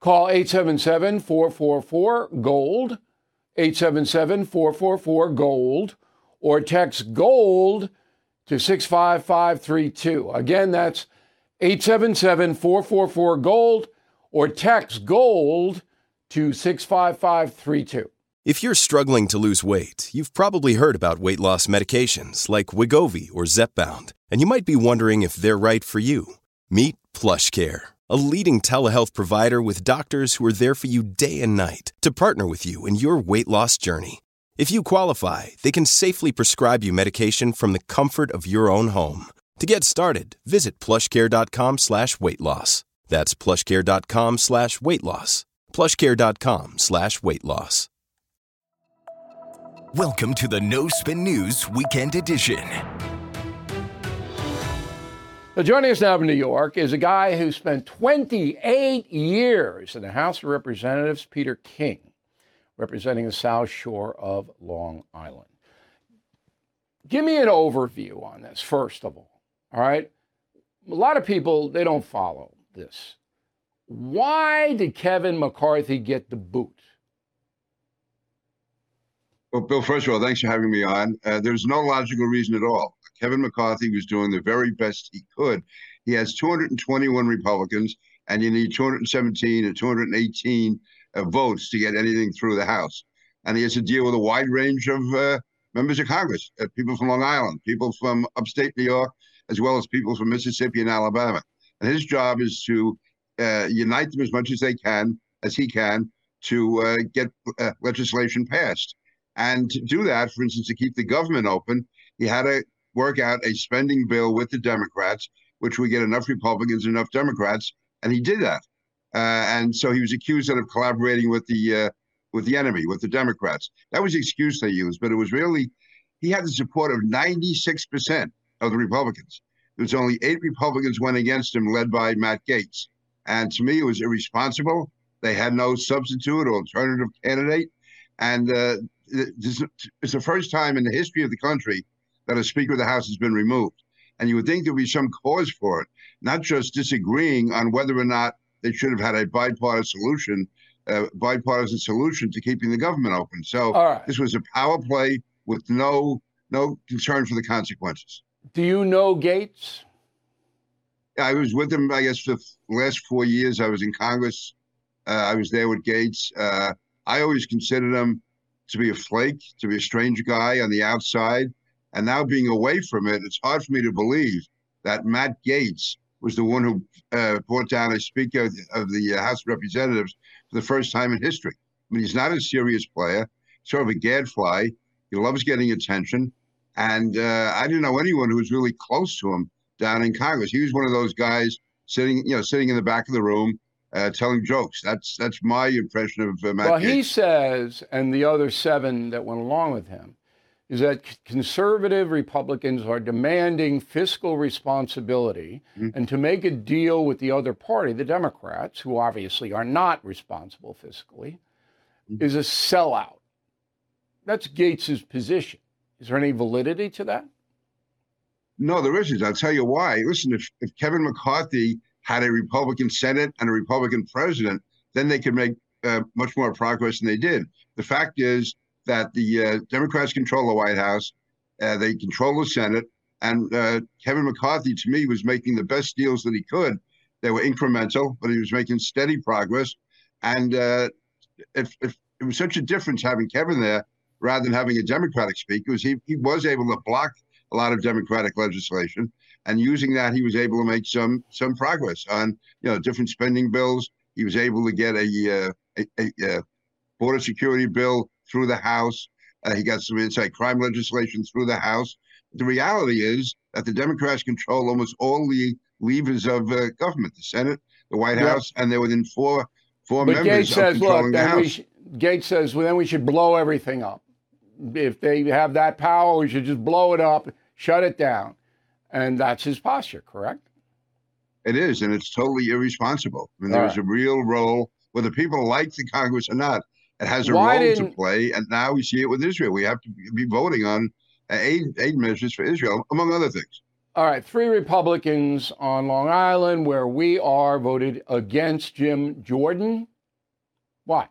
Call 877 444 GOLD, 877 444 GOLD, or text GOLD to 65532. Again, that's 877 444 GOLD, or text GOLD to 65532. If you're struggling to lose weight, you've probably heard about weight loss medications like Wegovy or Zepbound, and you might be wondering if they're right for you. Meet PlushCare, a leading telehealth provider with doctors who are there for you day and night to partner with you in your weight loss journey. If you qualify, they can safely prescribe you medication from the comfort of your own home. To get started, visit plushcare.com slash weight loss. That's plushcare.com slash weight loss. Plushcare.com slash weight loss. Welcome to the No Spin News Weekend Edition. Now, joining us now from New York is a guy who spent 28 years in the House of Representatives, Peter King, representing the South Shore of Long Island. Give me an overview on this, first of all. All right. A lot of people, they don't follow this. Why did Kevin McCarthy get the boot? Well, Bill, first of all, thanks for having me on. Uh, there's no logical reason at all. Kevin McCarthy was doing the very best he could. He has 221 Republicans, and you need 217 or 218 uh, votes to get anything through the House. And he has to deal with a wide range of uh, members of Congress, uh, people from Long Island, people from upstate New York, as well as people from Mississippi and Alabama. And his job is to uh, unite them as much as they can, as he can, to uh, get uh, legislation passed. And to do that, for instance, to keep the government open, he had to work out a spending bill with the Democrats, which would get enough Republicans, enough Democrats, and he did that. Uh, and so he was accused of collaborating with the uh, with the enemy, with the Democrats. That was the excuse they used, but it was really he had the support of 96% of the Republicans. There was only eight Republicans went against him, led by Matt Gaetz. And to me, it was irresponsible. They had no substitute or alternative candidate. And uh, is the first time in the history of the country that a Speaker of the House has been removed. And you would think there would be some cause for it, not just disagreeing on whether or not they should have had a bipartisan solution, uh, bipartisan solution to keeping the government open. So right. this was a power play with no no concern for the consequences. Do you know Gaetz? I was with him, I guess, for the last four years. I was in Congress. Uh, I was there with Gaetz. Uh, I always considered him to be a flake, to be a strange guy on the outside. And now being away from it, it's hard for me to believe that Matt Gaetz was the one who uh, brought down a Speaker of the uh, House of Representatives for the first time in history. I mean, he's not a serious player, sort of a gadfly. He loves getting attention. And uh, I didn't know anyone who was really close to him down in Congress. He was one of those guys sitting, you know, sitting in the back of the room, uh, telling jokes. That's that's my impression of uh, Matt. Well, he says, and the other seven that went along with him, is that conservative Republicans are demanding fiscal responsibility, mm-hmm. and to make a deal with the other party, the Democrats, who obviously are not responsible fiscally, mm-hmm. is a sellout. That's Gaetz's position. Is there any validity to that? No, there isn't. I'll tell you why. Listen, if, if Kevin McCarthy had a Republican Senate and a Republican president, then they could make uh, much more progress than they did. The fact is that the uh, Democrats control the White House, uh, they control the Senate, and uh, Kevin McCarthy, to me, was making the best deals that he could. They were incremental, but he was making steady progress. And uh, if, if it was such a difference having Kevin there, rather than having a Democratic speaker, was he, he was able to block a lot of Democratic legislation, and using that, he was able to make some some progress on you know different spending bills. He was able to get a, uh, a, a, a border security bill through the House. Uh, he got some inside crime legislation through the House. The reality is that the Democrats control almost all the levers of uh, government: the Senate, the White House, and they're within four four but members Gaetz says, look, the then House. we sh- Gaetz says, well, then we should blow everything up. If they have that power, we should just blow it up, shut it down. And that's his posture, correct? It is, and it's totally irresponsible. I mean, there All was a real role, whether people like the Congress or not. It has a Why role to play, and now we see it with Israel. We have to be voting on aid aid measures for Israel, among other things. All right, three Republicans on Long Island, where we are, voted against Jim Jordan. Why?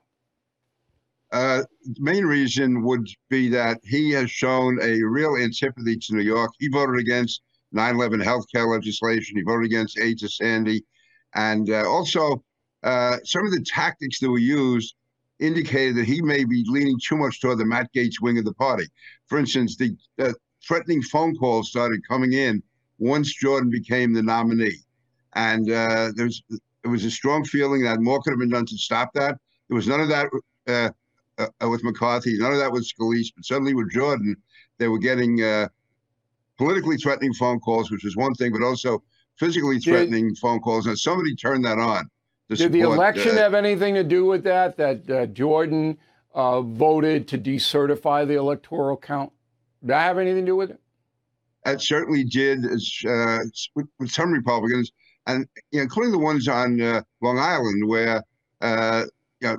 Uh, the main reason would be that he has shown a real antipathy to New York. He voted against 9/11 healthcare legislation. He voted against aid to Sandy, and uh, also uh, some of the tactics that were used indicated that he may be leaning too much toward the Matt Gaetz wing of the party. For instance, the uh, threatening phone calls started coming in once Jordan became the nominee, and uh, there's there was a strong feeling that more could have been done to stop that. There was none of that uh, uh, with McCarthy, none of that with Scalise, but suddenly with Jordan, they were getting uh, politically threatening phone calls, which was one thing, but also physically Did- threatening phone calls. And somebody turned that on. Did the election have anything to do with that? That uh, Jordan uh, voted to decertify the electoral count? Did that have anything to do with it? it certainly did uh, with, with some Republicans, and you know, including the ones on uh, Long Island, where uh, you know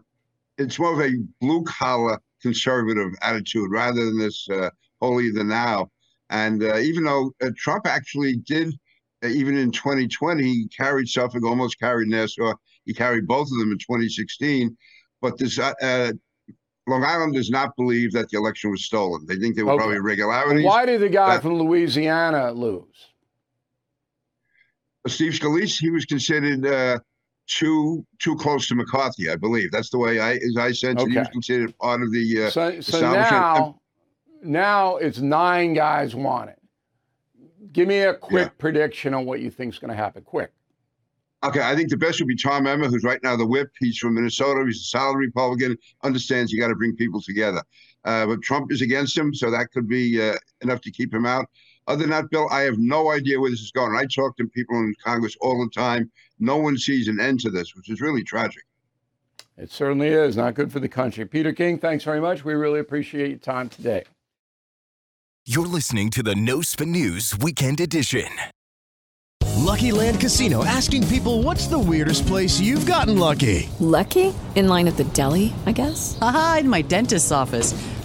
it's more of a blue collar conservative attitude rather than this uh, holier than thou. And uh, even though uh, Trump actually did, even in 2020, he carried Suffolk, almost carried Nassau. He carried both of them in 2016. But this uh, uh, Long Island does not believe that the election was stolen. They think there were Okay. probably irregularities. Why did the guy that- from Louisiana lose? Steve Scalise, he was considered uh, too too close to McCarthy, I believe. That's the way I, as I said, he was considered part of the. Uh, so so now, now it's nine guys want it. Give me a quick Yeah. prediction on what you think is going to happen. Quick. okay, I think the best would be Tom Emmer, who's right now the whip. He's from Minnesota. He's a solid Republican. Understands you got to bring people together. Uh, but Trump is against him, so that could be uh, enough to keep him out. Other than that, Bill, I have no idea where this is going. I talk to people in Congress all the time. No one sees an end to this, which is really tragic. It certainly is not good for the country. Peter King, thanks very much. We really appreciate your time today. You're listening to the No Spin News Weekend Edition. Lucky Land Casino asking people what's the weirdest place you've gotten lucky? Lucky? In line at the deli, I guess? Aha, in my dentist's office.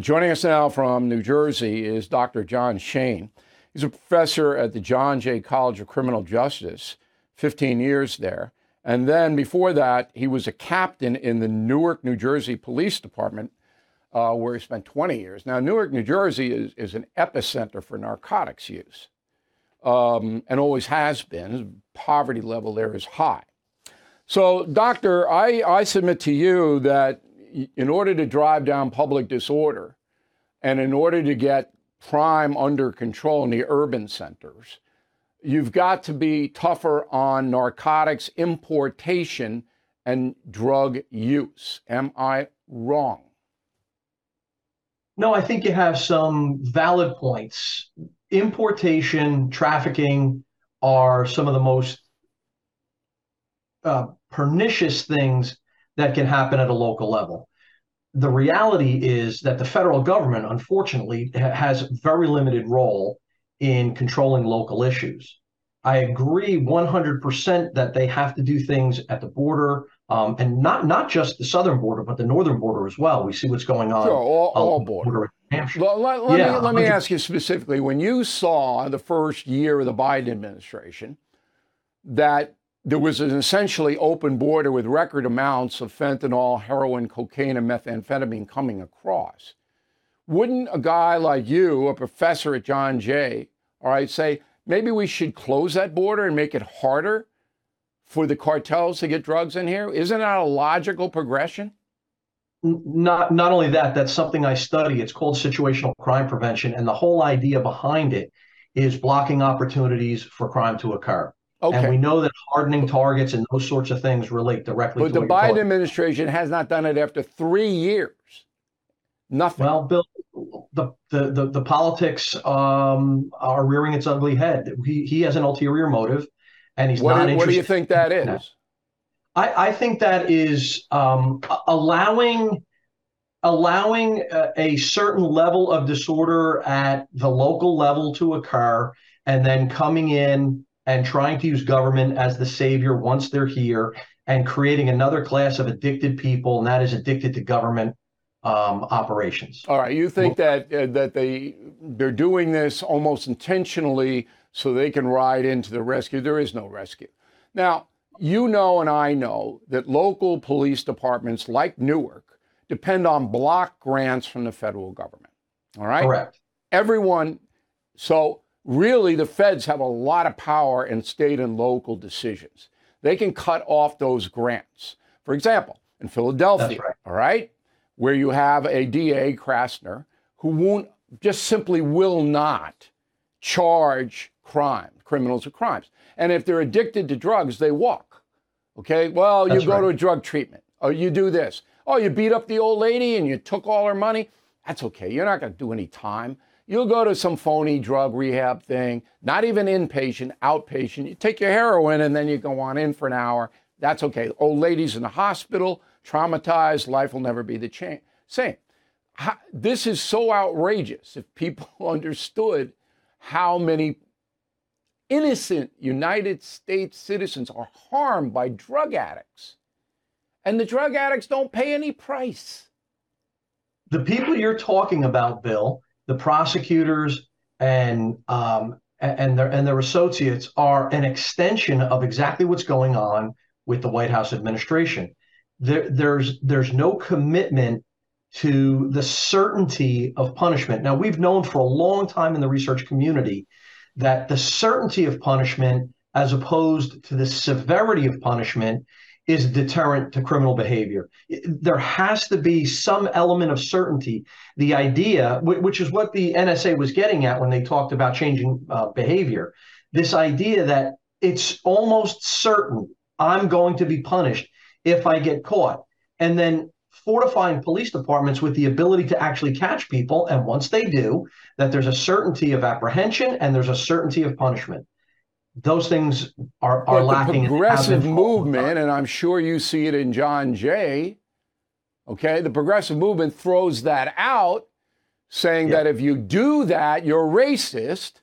Joining us now from New Jersey is Dr. Jon Shane. He's a professor at the John Jay College of Criminal Justice, 15 years there. And then before that, he was a captain in the Newark, New Jersey Police Department, uh, where he spent 20 years. Now, Newark, New Jersey is, is an epicenter for narcotics use um, and always has been. Poverty level there is high. So, Doctor, I, I submit to you that in order to drive down public disorder and in order to get crime under control in the urban centers, you've got to be tougher on narcotics importation and drug use. Am I wrong? No, I think you have some valid points. Importation, trafficking are some of the most uh, pernicious things that can happen at a local level. The reality is that the federal government, unfortunately, has very limited role in controlling local issues. I agree 100% that they have to do things at the border, um, and not not just the southern border, but the northern border as well. We see what's going on. Sure, all, all border. border well, let, let yeah, me, let me ask you specifically when you saw the first year of the Biden administration that there was an essentially open border with record amounts of fentanyl, heroin, cocaine, and methamphetamine coming across. Wouldn't a guy like you, a professor at John Jay, all right, say maybe we should close that border and make it harder for the cartels to get drugs in here? Isn't that a logical progression? Not not only that, that's something I study. It's called situational crime prevention, and the whole idea behind it is blocking opportunities for crime to occur. Okay. And we know that hardening targets and those sorts of things relate directly but to the Biden administration has not done it after three years. Nothing. Well, Bill, the the the, the politics um, are rearing its ugly head. He he has an ulterior motive, and he's what not. Do, what do you think that is? I, I think that is um, allowing allowing a, a certain level of disorder at the local level to occur, and then coming in and trying to use government as the savior once they're here, and creating another class of addicted people, and that is addicted to government um, operations. All right, you think that uh, that they they're doing this almost intentionally so they can ride into the rescue? There is no rescue. Now, you know, and I know that local police departments like Newark depend on block grants from the federal government. All right, correct. Everyone. So really, the feds have a lot of power in state and local decisions. They can cut off those grants. For example, in Philadelphia, right. all right, where you have a DA, Krasner, who won't just simply will not charge crime, criminals with crimes. And if they're addicted to drugs, they walk. Okay, well, That's you go right. to a drug treatment, or you do this. Oh, you beat up the old lady and you took all her money. That's okay. You're not going to do any time. You'll go to some phony drug rehab thing, not even inpatient, outpatient. You take your heroin and then you go on in for an hour. That's okay. Old ladies in the hospital traumatized, life will never be the cha- same. How, this is so outrageous if people understood how many innocent United States citizens are harmed by drug addicts. And the drug addicts don't pay any price. The people you're talking about, Bill, the prosecutors and um, and their and their associates are an extension of exactly what's going on with the White House administration there, there's there's no commitment to the certainty of punishment. Now we've known for a long time in the research community that the certainty of punishment, as opposed to the severity of punishment, is deterrent to criminal behavior. There has to be some element of certainty. The idea, which is what the NSA was getting at when they talked about changing uh, behavior, this idea that it's almost certain I'm going to be punished if I get caught. And then fortifying police departments with the ability to actually catch people. And once they do, that there's a certainty of apprehension and there's a certainty of punishment. Those things are, are lacking. The progressive movement, and I'm sure you see it in John Jay, okay, the progressive movement throws that out, saying that if you do that, you're racist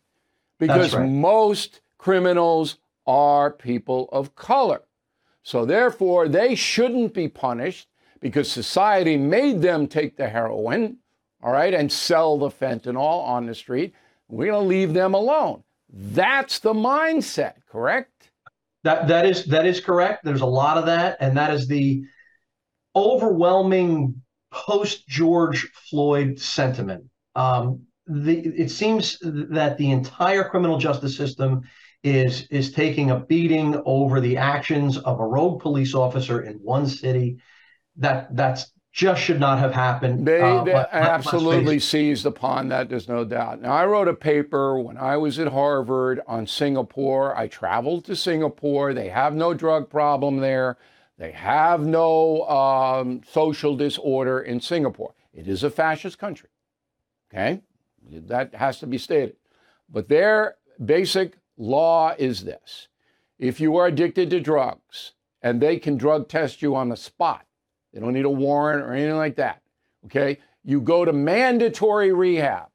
because right. most criminals are people of color. So therefore, they shouldn't be punished because society made them take the heroin, all right, and sell the fentanyl on the street. We're going to leave them alone. That's the mindset, correct? That that is that is correct. There's a lot of that, and that is the overwhelming post George Floyd sentiment. Um, the, it seems that the entire criminal justice system is is taking a beating over the actions of a rogue police officer in one city. That that's just should not have happened. They, uh, they absolutely seized upon that. There's no doubt. Now, I wrote a paper when I was at Harvard on Singapore. I traveled to Singapore. They have no drug problem there. They have no um, social disorder in Singapore. It is a fascist country. Okay, that has to be stated. But their basic law is this if you are addicted to drugs and they can drug test you on the spot. They don't need a warrant or anything like that. Okay? You go to mandatory rehab,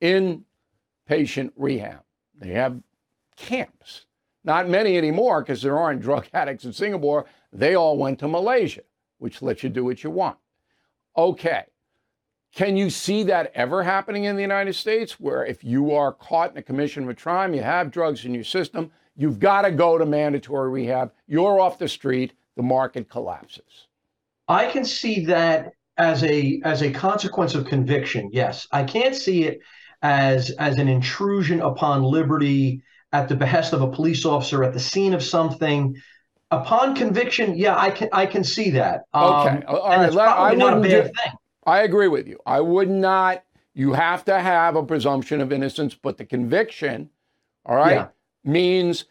inpatient rehab. They have camps. Not many anymore because there aren't drug addicts in Singapore. They all went to Malaysia, which lets you do what you want. Okay. Can you see that ever happening in the United States where if you are caught in a commission of a crime, you have drugs in your system, you've got to go to mandatory rehab, you're off the street, the market collapses? I can see that as a as a consequence of conviction. Yes, I can't see it as as an intrusion upon liberty at the behest of a police officer at the scene of something. Upon conviction, yeah, I can I can see that. Okay, Um, all it's let- I wouldn't do-. I agree with you. I would not. You have to have a presumption of innocence, but the conviction, all right, Yeah. means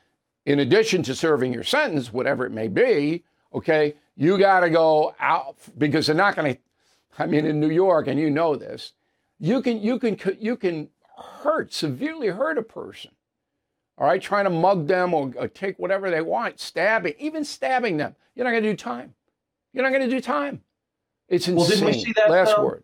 in addition to serving your sentence, whatever it may be, okay, you got to go out because they're not going to. I mean, in New York, and you know this, you can you can you can hurt severely hurt a person. All right, trying to mug them or, or take whatever they want, stabbing, even stabbing them. You're not going to do time. You're not going to do time. It's insane. Well, didn't we see that, Last um, word.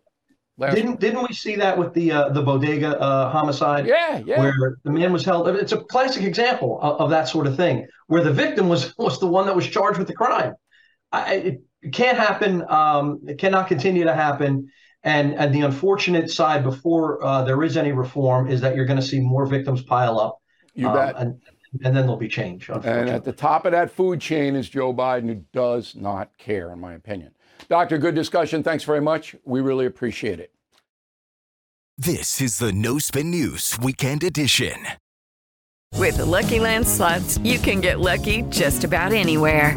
Last Didn't didn't we see that with the uh, the bodega uh, homicide? Yeah, yeah. Where the man was held. It's a classic example of, of that sort of thing, where the victim was was the one that was charged with the crime. I, it, it can't happen. Um, it cannot continue to happen. And and the unfortunate side before uh, there is any reform is that you're going to see more victims pile up. You um, bet. And and then there'll be change. And at the top of that food chain is Joe Biden, who does not care, in my opinion. Doctor, good discussion. Thanks very much. We really appreciate it. This is the No Spin News Weekend Edition. With the Lucky Land slots, you can get lucky just about anywhere.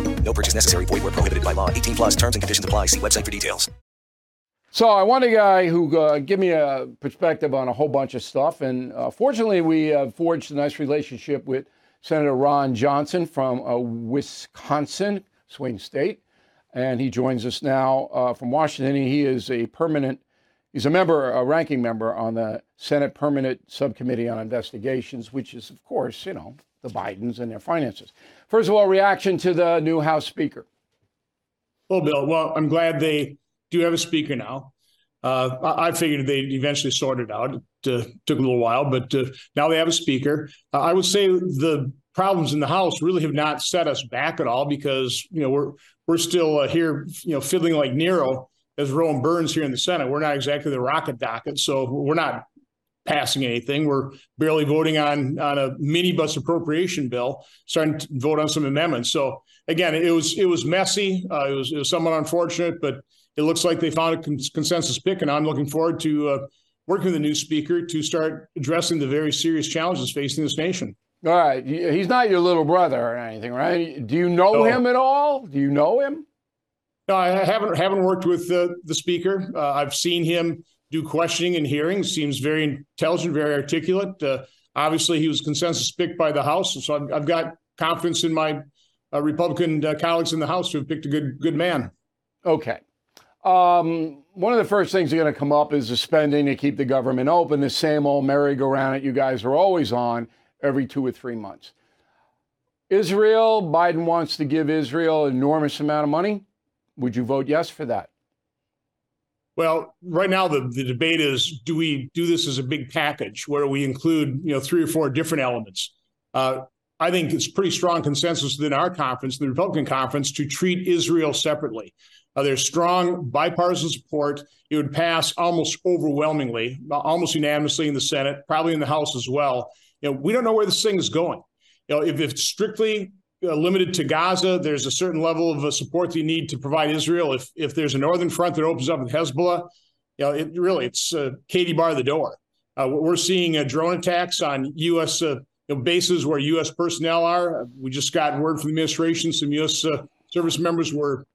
No purchase necessary. Void where prohibited by law. 18 plus terms and conditions apply. See website for details. So I want a guy who uh, give me a perspective on a whole bunch of stuff, and uh, fortunately, we forged a nice relationship with Senator Ron Johnson from uh, Wisconsin, swing state, and he joins us now uh, from Washington. He is a permanent, he's a member, a ranking member on the Senate Permanent Subcommittee on Investigations, which is, of course, you know, the Bidens and their finances. First of all, reaction to the new House Speaker. Well, Bill, well, I'm glad they do have a speaker now. Uh, I, figured they'd eventually sort it out. It uh, took a little while, but uh, now they have a speaker. Uh, I would say the problems in the House really have not set us back at all because you know we're we're still uh, here, you know, fiddling like Nero as Rome burns here in the Senate. We're not exactly the rocket docket, so we're not passing anything. We're barely voting on on a minibus appropriation bill, starting to vote on some amendments. So again, it was it was messy. Uh, it was it was somewhat unfortunate, but it looks like they found a cons- consensus pick, and I'm looking forward to uh, working with the new speaker to start addressing the very serious challenges facing this nation. All right. He's not your little brother or anything, right? Do you know No. him at all? Do you know him? No, I haven't haven't worked with uh, the speaker. Uh, I've seen him do questioning and hearings. Seems very intelligent, very articulate. Uh, obviously, he was consensus picked by the House, so I've, I've got confidence in my uh, Republican uh, colleagues in the House to have picked a good good man. Okay. Um, one of the first things that are going to come up is the spending to keep the government open, the same old merry-go-round that you guys are always on every two or three months. Israel, Biden wants to give Israel an enormous amount of money. Would you vote yes for that? Well, right now the, the debate is: Do we do this as a big package where we include you know three or four different elements? Uh, I think it's pretty strong consensus within our conference, the Republican conference, to treat Israel separately. Uh, there's strong bipartisan support. It would pass almost overwhelmingly, almost unanimously in the Senate, probably in the House as well. You know, we don't know where this thing is going. You know, if it's strictly uh, limited to Gaza, there's a certain level of uh, support that you need to provide Israel. If if there's a northern front that opens up with Hezbollah, you know, it really it's uh, Katie bar the door. Uh, we're seeing uh, drone attacks on U.S. Uh, you know, bases where U.S. personnel are. We just got word from the administration some U.S. service members were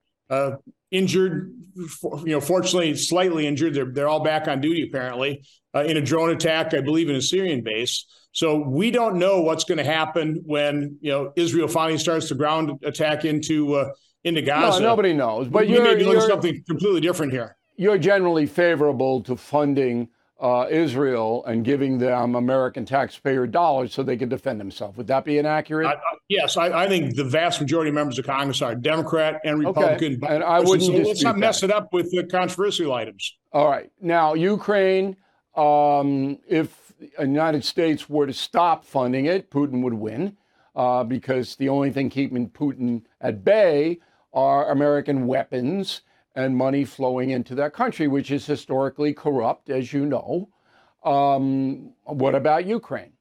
injured, you know, fortunately slightly injured. They're they're all back on duty apparently in a drone attack, I believe, in a Syrian base. So we don't know what's going to happen when you know Israel finally starts the ground attack into uh, into Gaza. No, nobody knows. But you're, may be looking you're, something completely different here. You're generally favorable to funding uh, Israel and giving them American taxpayer dollars so they can defend themselves. Would that be inaccurate? I, I, yes, I, I, think the vast majority of members of Congress are Democrat and Republican. Okay. And I wouldn't so let's not mess that. it up with the controversial items. All right. Now, Ukraine, um, if the United States were to stop funding it, Putin would win uh, because the only thing keeping Putin at bay are American weapons and money flowing into that country, which is historically corrupt, as you know. Um, what about Ukraine?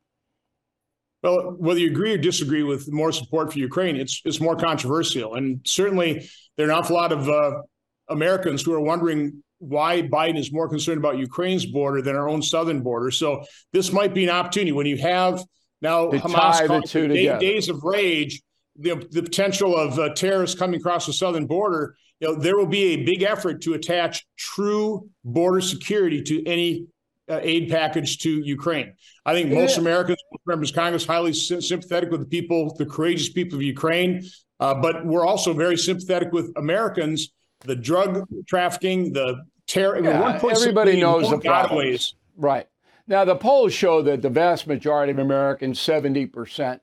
Well, whether you agree or disagree with more support for Ukraine, it's it's more controversial, and certainly there are an awful lot of uh, Americans who are wondering why Biden is more concerned about Ukraine's border than our own southern border. So this might be an opportunity when you have now to Hamas the two day, days of rage, the, the potential of uh, terrorists coming across the southern border you know, there will be a big effort to attach true border security to any uh, aid package to Ukraine. I think most. Americans, members of Congress, highly sympathetic with the people, the courageous people of Ukraine, uh, but we're also very sympathetic with Americans, the drug trafficking, the terror. Yeah, everybody knows the problems. Right. Now, the polls show that the vast majority of Americans, 70%,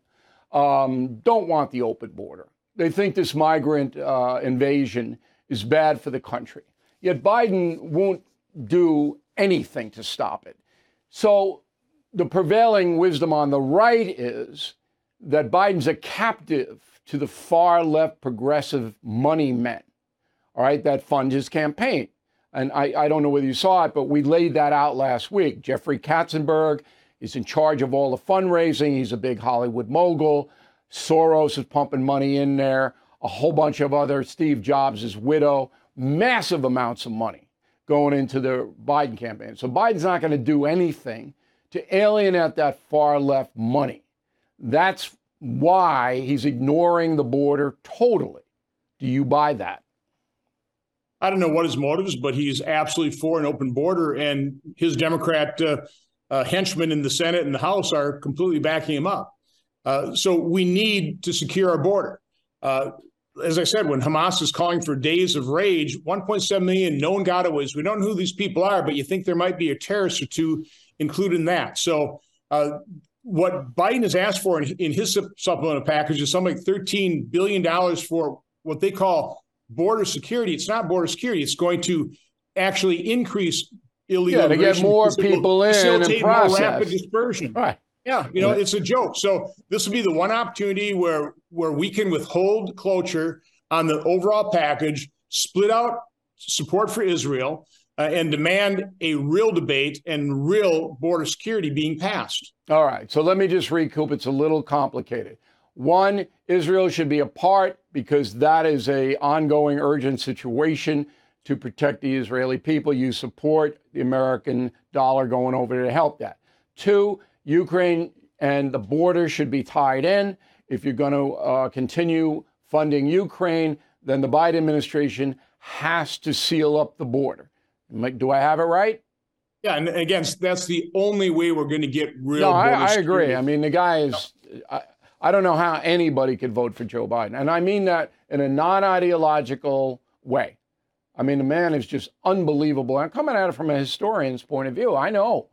um, don't want the open border. They think this migrant uh, invasion is bad for the country. Yet Biden won't do anything to stop it. So the prevailing wisdom on the right is that Biden's a captive to the far left progressive money men, all right, that fund his campaign. And I, I don't know whether you saw it, but we laid that out last week. Jeffrey Katzenberg is in charge of all the fundraising. He's a big Hollywood mogul. Soros is pumping money in there, a whole bunch of other, Steve Jobs' widow, massive amounts of money going into the Biden campaign. So Biden's not going to do anything to alienate that far left money. That's why he's ignoring the border totally. Do you buy that? I don't know what his motives, but he's absolutely for an open border, and his Democrat uh, uh, henchmen in the Senate and the House are completely backing him up. Uh, so we need to secure our border. Uh, as I said, when Hamas is calling for days of rage, 1.7 million known gotaways. We don't know who these people are, but you think there might be a terrorist or two included in that. So uh, what Biden has asked for in, in his supplemental package is something like $13 billion for what they call border security. It's not border security. It's going to actually increase illegal yeah, to get more people in and process. more rapid dispersion. Right. Yeah, you know, it's a joke. So this will be the one opportunity where where we can withhold cloture on the overall package, split out support for Israel, uh, and demand a real debate and real border security being passed. All right. So let me just recoup. It's a little complicated. One, Israel should be a part because that is a ongoing urgent situation to protect the Israeli people. You support the American dollar going over to help that. Two, Ukraine and the border should be tied in. If you're going to uh, continue funding Ukraine, then the Biden administration has to seal up the border. Do I have it right? Yeah, and again, that's the only way we're going to get real. No, I, I, agree. I mean, the guy is. I, I don't know how anybody could vote for Joe Biden, and I mean that in a non-ideological way. I mean, the man is just unbelievable. I'm coming at it from a historian's point of view. I know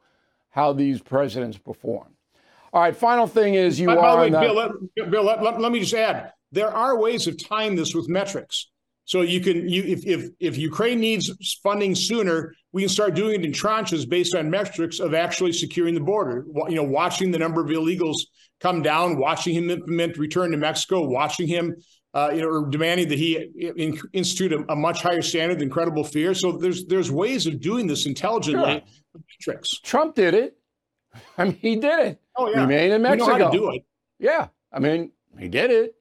how these presidents perform. All right, final thing is you by, are. By the way, Bill, let, Bill let, let, let, me just add there are ways of tying this with metrics. So you can you if if if Ukraine needs funding sooner, we can start doing it in tranches based on metrics of actually securing the border. You know, watching the number of illegals come down, watching him implement return to Mexico, watching him uh, you know, or demanding that he in, institute a, a, much higher standard than credible fear. So there's there's ways of doing this intelligently. Sure. Trump did it. I mean, he did it. Oh yeah, he made in Mexico. We know how to do it. Yeah, I mean, he did it.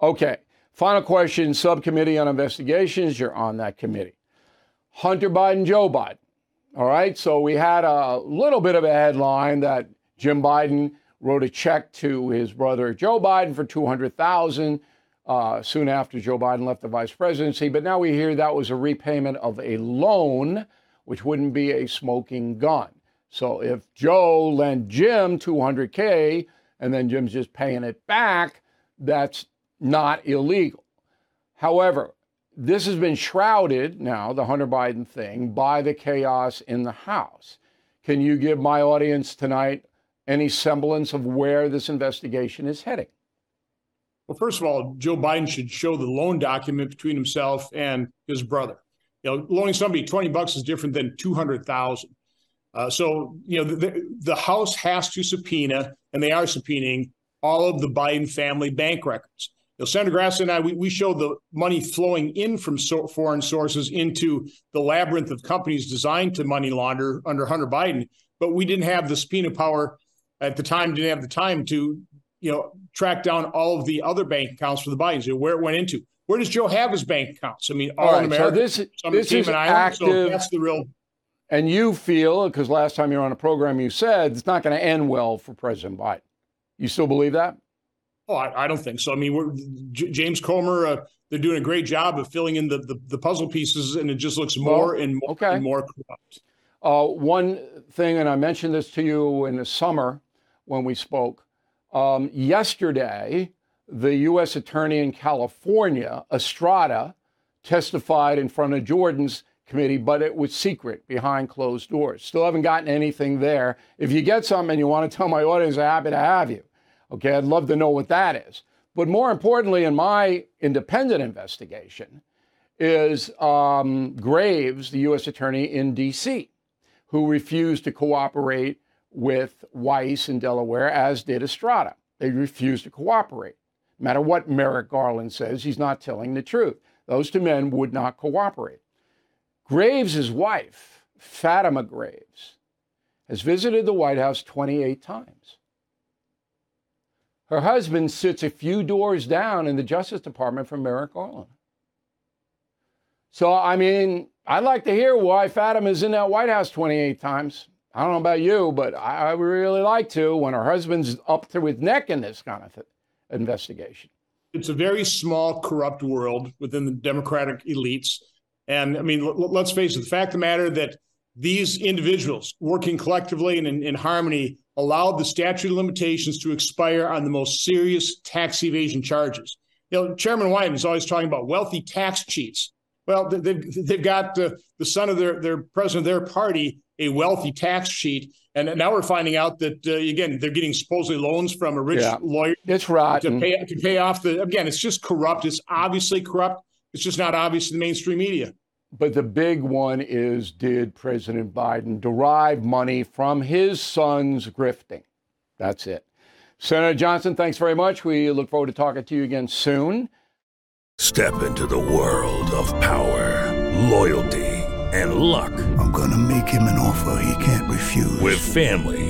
Okay. Final question: Subcommittee on Investigations. You're on that committee. Hunter Biden, Joe Biden. All right. So we had a little bit of a headline that Jim Biden wrote a check to his brother Joe Biden for two hundred thousand uh, soon after Joe Biden left the vice presidency. But now we hear that was a repayment of a loan, which wouldn't be a smoking gun. So if Joe lent Jim 200K and then Jim's just paying it back, that's not illegal. However, this has been shrouded now, the Hunter Biden thing, by the chaos in the House. Can you give my audience tonight any semblance of where this investigation is heading? Well, first of all, Joe Biden should show the loan document between himself and his brother. You know, loaning somebody 20 bucks is different than 200,000. Uh, so, you know, the, the House has to subpoena, and they are subpoenaing all of the Biden family bank records. Know, Senator Grassley and I, we, we showed the money flowing in from so, foreign sources into the labyrinth of companies designed to money launder under Hunter Biden, but we didn't have the subpoena power at the time, didn't have the time to you know, track down all of the other bank accounts for the Bidens, you know, where it went into. Where does Joe have his bank accounts? I mean, all, all right, in America. So this, this is active. So that's the real. And you feel, because last time you were on a program, you said it's not going to end well for President Biden. You still believe that? Oh, I, I don't think so. I mean, we're, J- James Comer, uh, they're doing a great job of filling in the, the, the puzzle pieces, and it just looks more well, and more okay. and more corrupt. Uh, one thing, and I mentioned this to you in the summer when we spoke um, yesterday, the U.S. Attorney in California, Estrada, testified in front of Jordan's committee, but it was secret behind closed doors. Still haven't gotten anything there. If you get something and you want to tell my audience, I'm happy to have you. Okay, I'd love to know what that is. But more importantly, in my independent investigation, is um, Graves, the U.S. Attorney in D.C., who refused to cooperate with Weiss in Delaware, as did Estrada. They refused to cooperate. No matter what Merrick Garland says, he's not telling the truth. Those two men would not cooperate. Graves' wife, Fatima Graves, has visited the White House 28 times. Her husband sits a few doors down in the Justice Department from Merrick Garland. So, I mean, I'd like to hear why Fatima's in that White House 28 times. I don't know about you, but I, I really like to when her husband's up to his neck in this kind of th- investigation. It's a very small, corrupt world within the Democratic elites. And I mean, l- let's face it, the fact of the matter that these individuals working collectively and in, in harmony allowed the statute of limitations to expire on the most serious tax evasion charges. You know, Chairman Wyden is always talking about wealthy tax cheats. Well, they've, they've got uh, the son of their, their president of their party a wealthy tax cheat. And now we're finding out that uh, again they're getting supposedly loans from a rich yeah, lawyer. It's rotten to pay to pay off the. Again, it's just corrupt. It's obviously corrupt. It's just not obvious to the mainstream media. But the big one is: Did President Biden derive money from his son's grifting? That's it. Senator Johnson, thanks very much. We look forward to talking to you again soon. Step into the world of power, loyalty and luck. I'm going to make him an offer he can't refuse. With family,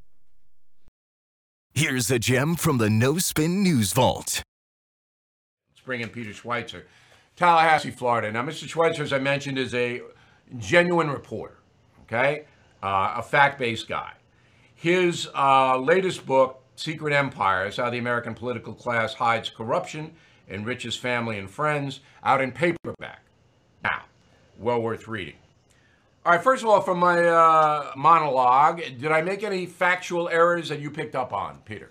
Here's a gem from the No Spin News Vault. Let's bring in Peter Schweizer, Tallahassee, Florida. Now, Mr. Schweizer, as I mentioned, is a genuine reporter, okay, uh, a fact based guy. His uh, latest book, Secret Empires How the American Political Class Hides Corruption, Enriches Family and Friends, out in paperback. Now, well worth reading. All right, first of all, from my uh, monologue, did I make any factual errors that you picked up on, Peter?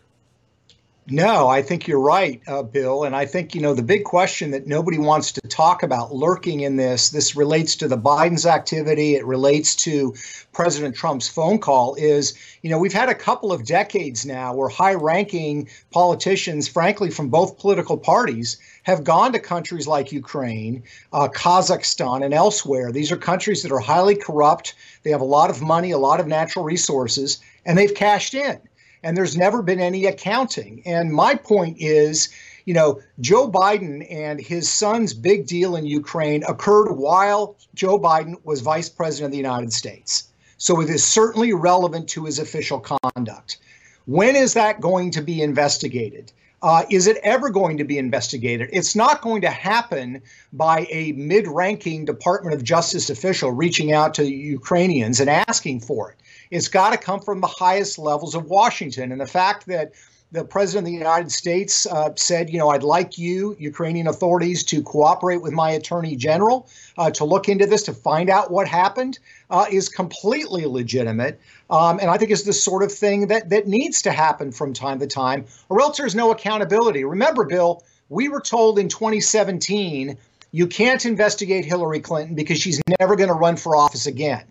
No, I think you're right, uh, Bill. And I think, you know, the big question that nobody wants to talk about lurking in this, this relates to the Biden's activity, it relates to President Trump's phone call, is, you know, we've had a couple of decades now where high ranking politicians, frankly, from both political parties, have gone to countries like Ukraine, uh, Kazakhstan, and elsewhere. These are countries that are highly corrupt. They have a lot of money, a lot of natural resources, and they've cashed in and there's never been any accounting. And my point is, you know, Joe Biden and his son's big deal in Ukraine occurred while Joe Biden was vice president of the United States. So it is certainly relevant to his official conduct. When is that going to be investigated? Uh, is it ever going to be investigated? It's not going to happen by a mid ranking Department of Justice official reaching out to Ukrainians and asking for it. It's got to come from the highest levels of Washington. And the fact that the president of the United States uh, said, you know, I'd like you, Ukrainian authorities, to cooperate with my attorney general uh, to look into this, to find out what happened, uh, is completely legitimate. Um, and I think it's the sort of thing that, that needs to happen from time to time, or else there's no accountability. Remember, Bill, we were told in 2017 you can't investigate Hillary Clinton because she's never going to run for office again.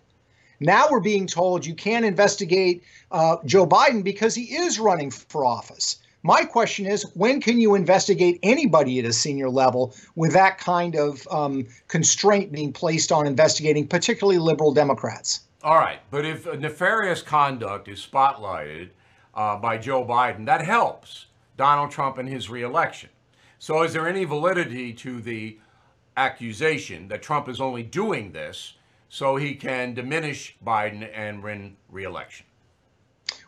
Now we're being told you can't investigate uh, Joe Biden because he is running for office. My question is, when can you investigate anybody at a senior level with that kind of um, constraint being placed on investigating, particularly liberal Democrats? All right, but if nefarious conduct is spotlighted uh, by Joe Biden, that helps Donald Trump in his reelection. So, is there any validity to the accusation that Trump is only doing this so he can diminish Biden and win reelection?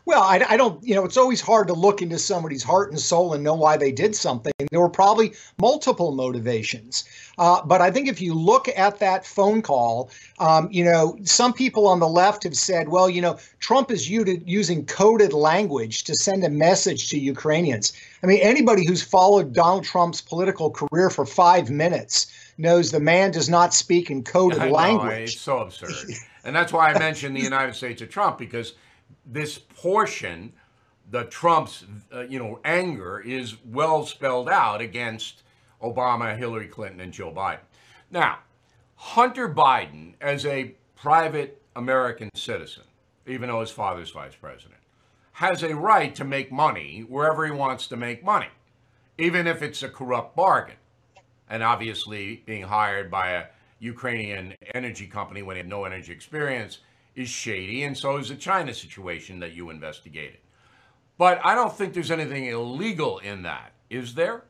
Well, I, I, don't, you know, it's always hard to look into somebody's heart and soul and know why they did something. There were probably multiple motivations. Uh, but I think if you look at that phone call, um, you know, some people on the left have said, well, you know, Trump is using coded language to send a message to Ukrainians. I mean, anybody who's followed Donald Trump's political career for five minutes knows the man does not speak in coded I know, language. It's so absurd. and that's why I mentioned the United States of Trump because this portion, the Trump's, uh, you know, anger is well spelled out against Obama, Hillary Clinton, and Joe Biden. Now, Hunter Biden, as a private American citizen, even though his father's vice president, has a right to make money wherever he wants to make money, even if it's a corrupt bargain and obviously being hired by a Ukrainian energy company when he had no energy experience is shady, and so is the China situation that you investigated. But I don't think there's anything illegal in that, is there?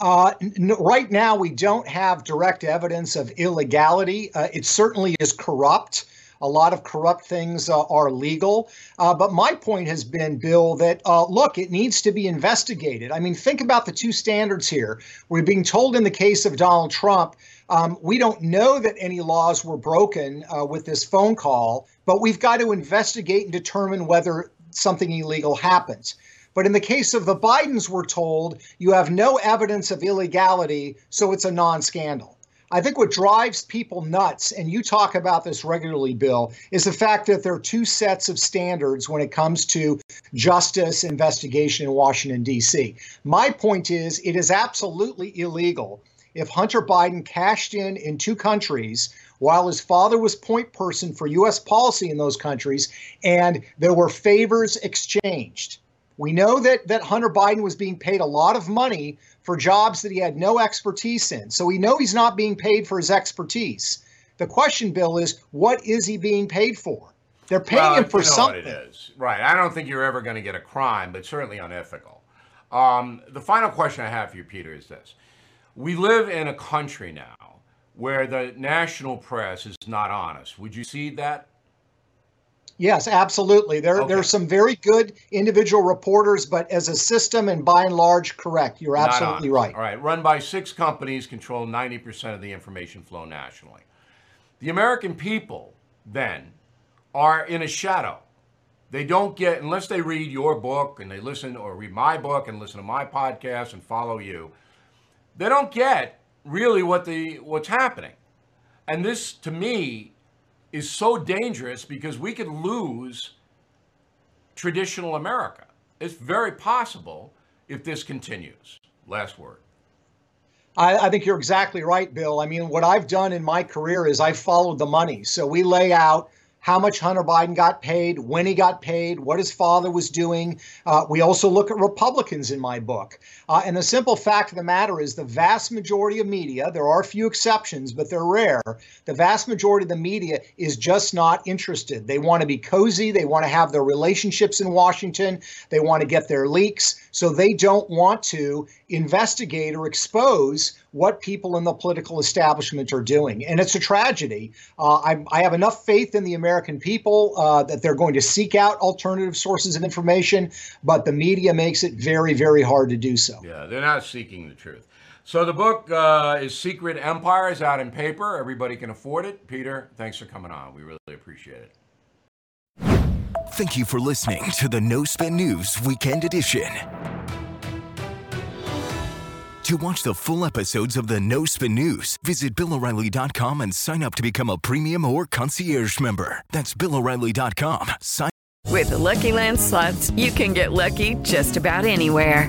Uh, n- right now, we don't have direct evidence of illegality. Uh, it certainly is corrupt. A lot of corrupt things uh, are legal. Uh, but my point has been, Bill, that uh, look, it needs to be investigated. I mean, think about the two standards here. We're being told in the case of Donald Trump, um, we don't know that any laws were broken uh, with this phone call, but we've got to investigate and determine whether something illegal happens. But in the case of the Bidens, we're told you have no evidence of illegality, so it's a non scandal. I think what drives people nuts, and you talk about this regularly, Bill, is the fact that there are two sets of standards when it comes to justice investigation in Washington, D.C. My point is, it is absolutely illegal if Hunter Biden cashed in in two countries while his father was point person for U.S. policy in those countries, and there were favors exchanged. We know that that Hunter Biden was being paid a lot of money for jobs that he had no expertise in. So we know he's not being paid for his expertise. The question, Bill, is what is he being paid for? They're paying well, him for you know something. What it is. Right. I don't think you're ever going to get a crime, but certainly unethical. Um, the final question I have for you, Peter, is this. We live in a country now where the national press is not honest. Would you see that? Yes, absolutely. There, okay. there are some very good individual reporters, but as a system and by and large, correct. You're absolutely right. All right. Run by six companies, control 90% of the information flow nationally. The American people then are in a shadow. They don't get, unless they read your book and they listen or read my book and listen to my podcast and follow you, they don't get really what the what's happening. And this to me is so dangerous because we could lose traditional America. It's very possible if this continues. Last word. I, I, think you're exactly right, Bill. I mean, what I've done in my career is I've followed the money. So we lay out how much Hunter Biden got paid, when he got paid, what his father was doing. Uh, we also look at Republicans in my book. Uh, and the simple fact of the matter is the vast majority of media, there are a few exceptions, but they're rare. The vast majority of the media is just not interested. They want to be cozy. They want to have their relationships in Washington. They want to get their leaks. So they don't want to investigate or expose what people in the political establishment are doing. And it's a tragedy. Uh, I, I, have enough faith in the American people uh, that they're going to seek out alternative sources of information, but the media makes it very, very hard to do so. Yeah, they're not seeking the truth. So the book uh, is Secret Empires out in paper. Everybody can afford it. Peter, thanks for coming on. We really appreciate it. Thank you for listening to the No Spin News Weekend Edition. To watch the full episodes of the No Spin News, visit BillO'Reilly.com and sign up to become a premium or concierge member. That's BillO'Reilly.com. Sign With Lucky Land slots, you can get lucky just about anywhere.